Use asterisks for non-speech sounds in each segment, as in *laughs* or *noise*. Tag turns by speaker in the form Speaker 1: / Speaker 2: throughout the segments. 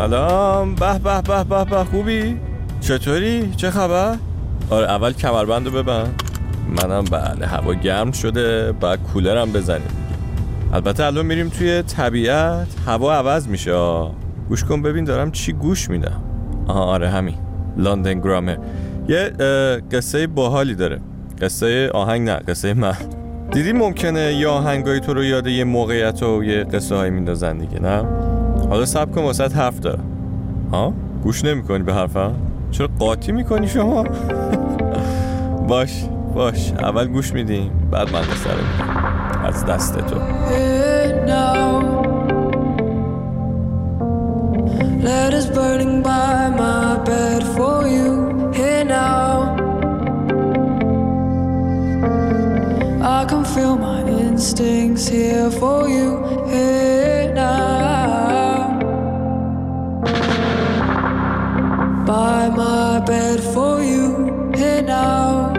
Speaker 1: سلام. به به به به به. خوبی؟ چطوری؟ چه خبر؟ آره اول کمربند رو ببند. منم بله هوا گرم شده. بعد کولرم بزنیم. البته الان میریم توی طبیعت. هوا عوض میشه. گوش کن ببین دارم چی گوش میدم. آها آره همین. لندن گرامر. یه قصه باحالی داره. قصه آهنگ نه قصه من. دیدی ممکنه یه آهنگای تو رو یاد یه موقعیت و یه قصه های میندازن دیگه نه؟ حالا سب کن واسه حرف دارم. ها؟ گوش نمی‌کنی به حرفم؟ چرا قاطی می‌کنی شما؟ *laughs* باش باش. اول گوش میدیم بعد من رو از دست تو. Burning by my bed for you here now. I can feel my instincts here for you here. Bed for you here now.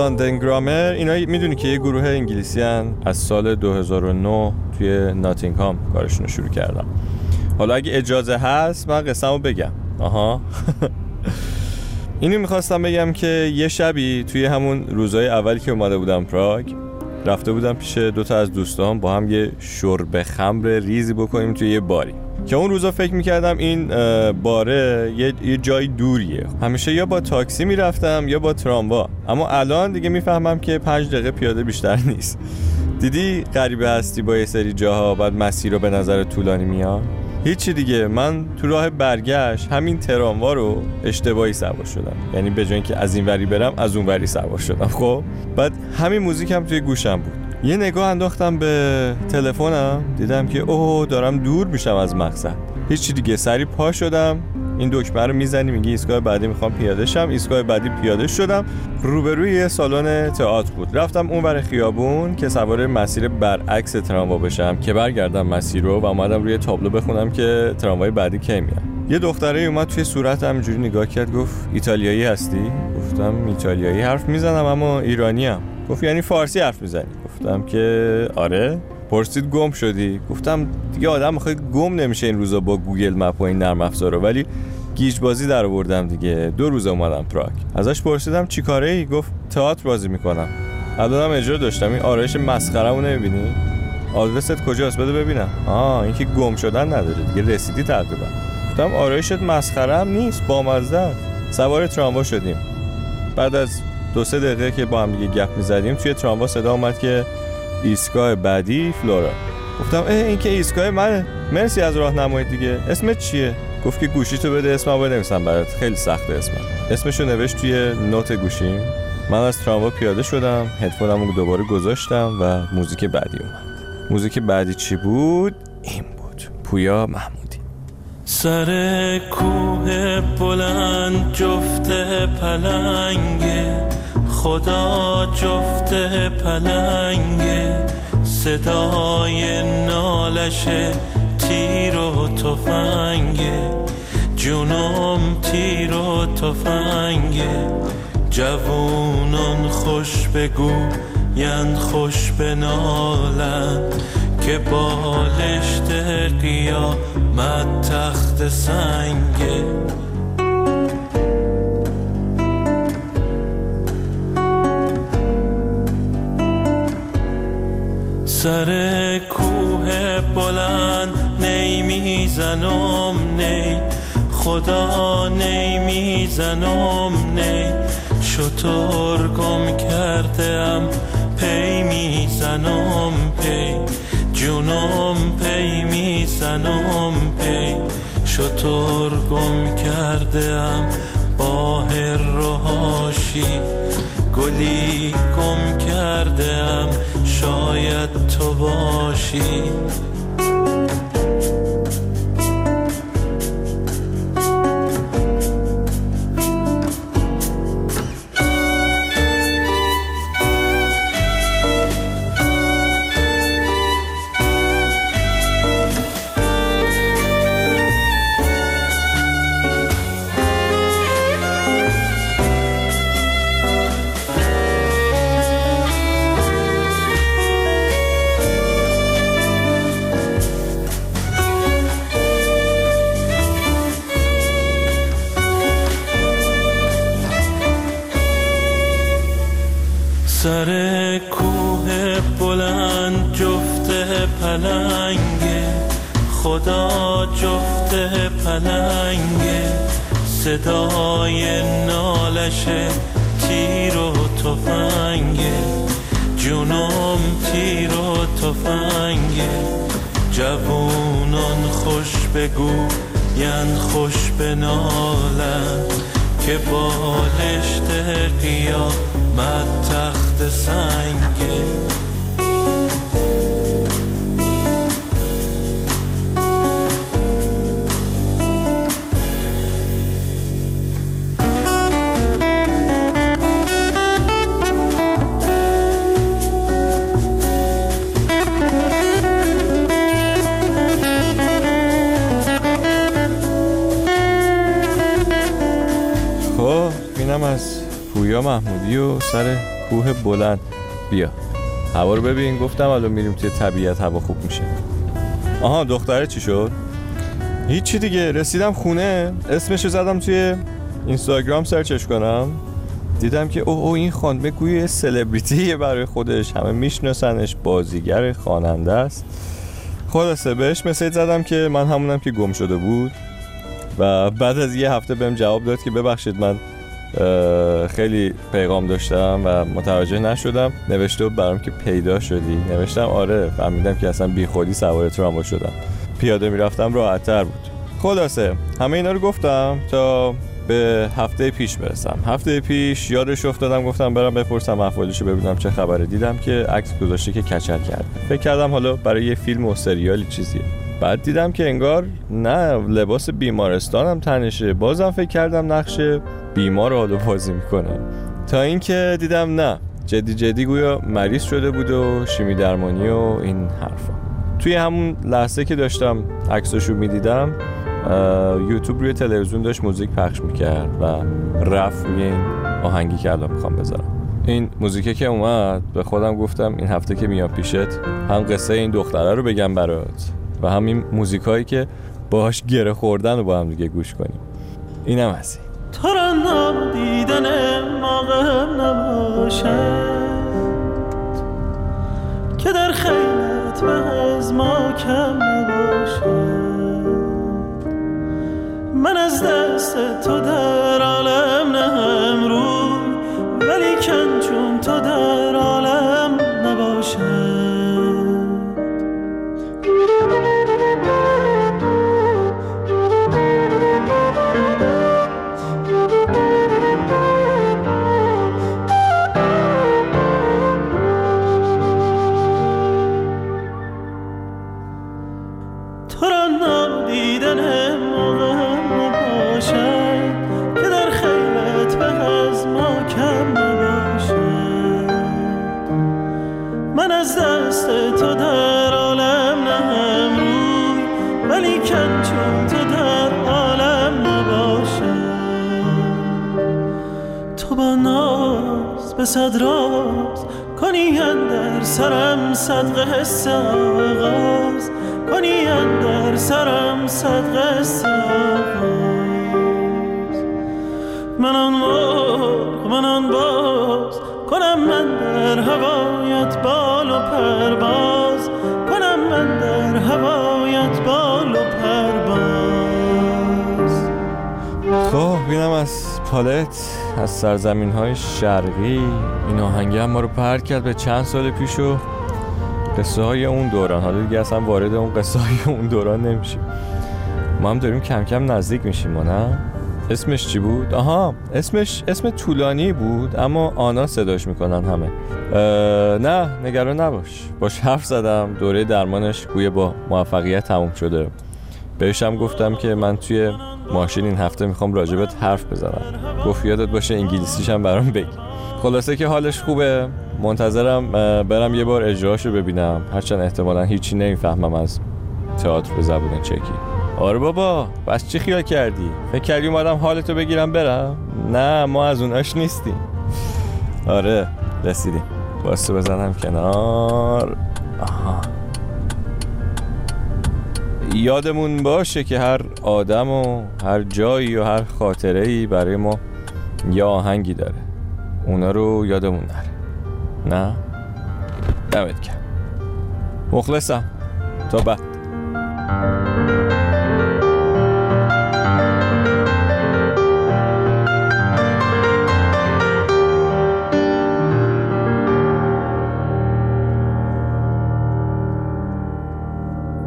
Speaker 1: لندن گرامر اینا می‌دونی که یه گروه انگلیسی هن از سال 2009 توی ناتینگهام کارشون رو شروع کردم حالا اگه اجازه هست من قصه بگم. آها. *laughs* اینو می‌خواستم بگم که یه شبی توی همون روزهای اولی که اومده بودم پراگ رفته بودم پیش دوتا از دوستان با هم یه شرب خمر ریزی بکنیم توی یه باری. که اون روزا فکر می‌کردم این باره یه, جای دوریه. همیشه یا با تاکسی می‌رفتم یا با تراموا. اما الان دیگه می‌فهمم که پنج دقیقه پیاده بیشتر نیست. دیدی غریبه هستی با یه سری جاها بعد مسیر رو به نظر طولانی میاد؟ هیچی دیگه. من تو راه برگشت همین تراموا رو اشتباهی سوار شدم. یعنی به جای که از این وری برم از اون وری سوار شدم. خب؟ بعد همین موزیک هم توی گوشم بود. یه نگاه انداختم به تلفنم. دیدم که اوه دارم دور میشم از مقصد. هیچی دیگه. سری پا شدم. این دکمه رو می‌زنی میگی ایستگاه بعدی می‌خوام پیاده شم. ایستگاه بعدی پیاده شدم. روبروی سالن تئاتر بود. رفتم اون ور خیابون که سوار مسیر برعکس تراموا بشم که برگردم مسیر رو و اومدم روی تابلو بخونم که تراموای بعدی کی میاد. یه دختره اومد توی صورتم اینجوری نگاه کرد گفت ایتالیایی هستی؟ گفتم ایتالیایی حرف می‌زنم اما ایرانی هم. گفت یعنی فارسی حرف می‌زنی؟ گفتم که آره. پرسید گم شدی؟ گفتم دیگه آدم می‌خواد گم نمیشه این روزا با Google Map و این نرم افزارا ولی گیج بازی در آوردم دیگه. دو روز اومدم پراگ ازش پرسیدم چی کاره ای؟ گفت تئاتر بازی می‌کنم. الانم اجرا داشتم. این آرایش مسخرهمو نمی‌بینی؟ آدرست کجاست؟ بده ببینم. آه این که گم شدن نداره دیگه. رسیدی تقریبا. گفتم آرایشت مسخره هم نیست بامزه سوار تراموا شدیم. بعد از دو سه دقیقه که با هم دیگه گپ می‌زدیم توی تراموا صدا اومد که ایستگاه بعدی فلورا. گفتم اه این که ایستگاه منه. مرسی از راهنمایی دیگه. اسمت چیه؟ گفت که گوشی تو بده اسمم بنویسم برات. خیلی سخته اسمم. اسمشو نوشت توی نوت گوشیم. من از تراموا پیاده شدم هدفونم رو دوباره گذاشتم و موزیک بعدی اومد. موزیک بعدی چی بود؟ این بود. پویا محمودی.
Speaker 2: سر کوه بلند جفت پلنگه. خدا جفت پلنگه صدای نالش تیر و تفنگه جونم تیر و تفنگه جوونان خوش بگو یند خوش بنالن که بالشت قیامت تخت سنگه سر کوه بلند نی می‌زنم نی. خدا نی می‌زنم نی. شطور گم کردم پی می‌زنم پی. جونم پی می‌زنم پی. شطور گم کردم باه روحاشی گلی گم کردم شاید تو باشی. بلند جفت پلنگه خدا جفت پلنگه صدای نالش تیر و تفنگه جونم تیر و تفنگه جوونان خوش بگو ین خوش بنالن که بالشت قیامت تخت سنگه
Speaker 1: پویا محمودی و سر کوه بلند. بیا. هوا رو ببین. گفتم الان میریم توی طبیعت هوا خوب میشه. آها دختره چی شد؟ هیچی دیگه. رسیدم خونه. اسمشو زدم توی اینستاگرام سرچش کنم. دیدم که اوه او این خانم گوی سلبریتیه برای خودش. همه میشناسنش. بازیگر خواننده است. خلاصه بهش مسیج زدم که من همونم که گم شده بود. و بعد از یه هفته بهم جواب داد که ببخشید من خیلی پیغام داشتم و متوجه نشدم. نوشته برام که پیدا شدی. نوشتم آره فهمیدم که اصلا بی خودی سوار تراموا شدم. پیاده می‌رفتم راحت تر بود. خلاصه همه اینا رو گفتم تا به هفته پیش برسم. هفته پیش یادش افتادم گفتم برم بپرسم احوالشو ببینم چه خبره. دیدم که عکس گذاشته که کچل کرده. فکر کردم حالا برای یه فیلم و سریالی چیزیه. بعد دیدم که انگار نه لباس بیمارستانم تنشه. بازم فکر کردم نقشه. بیمار رو بازی می‌کنه. تا اینکه دیدم نه جدی جدی گویا مریض شده بود و شیمی درمانی و این حرفا. توی همون لحظه که داشتم عکساشو می‌دیدم یوتیوب روی تلویزیون داشت موزیک پخش می‌کرد و رفت روی این آهنگی که الان می‌خوام بذارم. این موزیکه که اومد به خودم گفتم این هفته که میام پیشت هم قصه این دختره رو بگم برات و هم این موزیکایی که باهاش گره خوردن رو با هم دیگه گوش کنیم. اینم از این.
Speaker 3: را نادیدن موقعم نباشد. که در خیلت به از ما کم نباشد. من از دست تو در عالم نهم روی ولی کن چون تو در به صد راز. کنی در سرم صد قصه آغاز. کنی در سرم صد قصه آغاز. من آن مرغ من آن باز. کنم من در هوایت بال و پرواز. کنم من در هوایت بال و پرواز.
Speaker 1: خب اینم از پالت. از سرزمین های شرقی. این آهنگی هم ما رو پر کرد به چند سال پیش و قصه های اون دوران. حالا دیگه اصلا وارد اون قصه های اون دوران نمیشیم. ما هم داریم کم کم نزدیک میشیم ما نه؟ اسمش چی بود؟ آها اسمش اسم طولانی بود اما آنا صداش می‌کنن همه. نه نگران نباش. باش حرف زدم. دوره درمانش گویه با موفقیت تموم شده. بهشم گفتم که من توی ماشین این هفته می‌خوام راجبت حرف بزنم. گفت یادت باشه انگلیسیش هم برام بگی. خلاصه که حالش خوبه. منتظرم برم یه بار اجراش رو ببینم. هرچند احتمالا هیچی نمی‌فهمم از تئاتر به زبون چکی. آره بابا بس چی خیال کردی؟ فکر کردی اومدم حالتو بگیرم برم؟ نه ما از اوناش نیستیم. *laughs* آره رسیدیم. واسه بزنم کنار. آها. یادمون باشه که هر آدم و هر جایی و هر خاطره ای برای ما یه آهنگی داره. اونا رو یادمون نره. نه؟ دمت کرد مخلصم. تا بعد.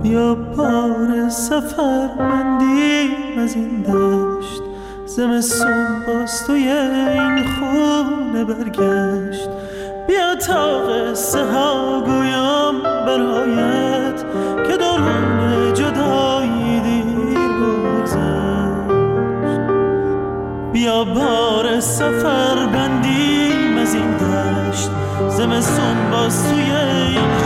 Speaker 3: بیا بار سفر مندیم از این دشت. زمستون باز توی این خونه برگشت. بیا تا قصه ها گویم برایت که دوران جدایی دیر بگذشت. بیا بار سفر بندیم از این دشت. زمستون باز توی این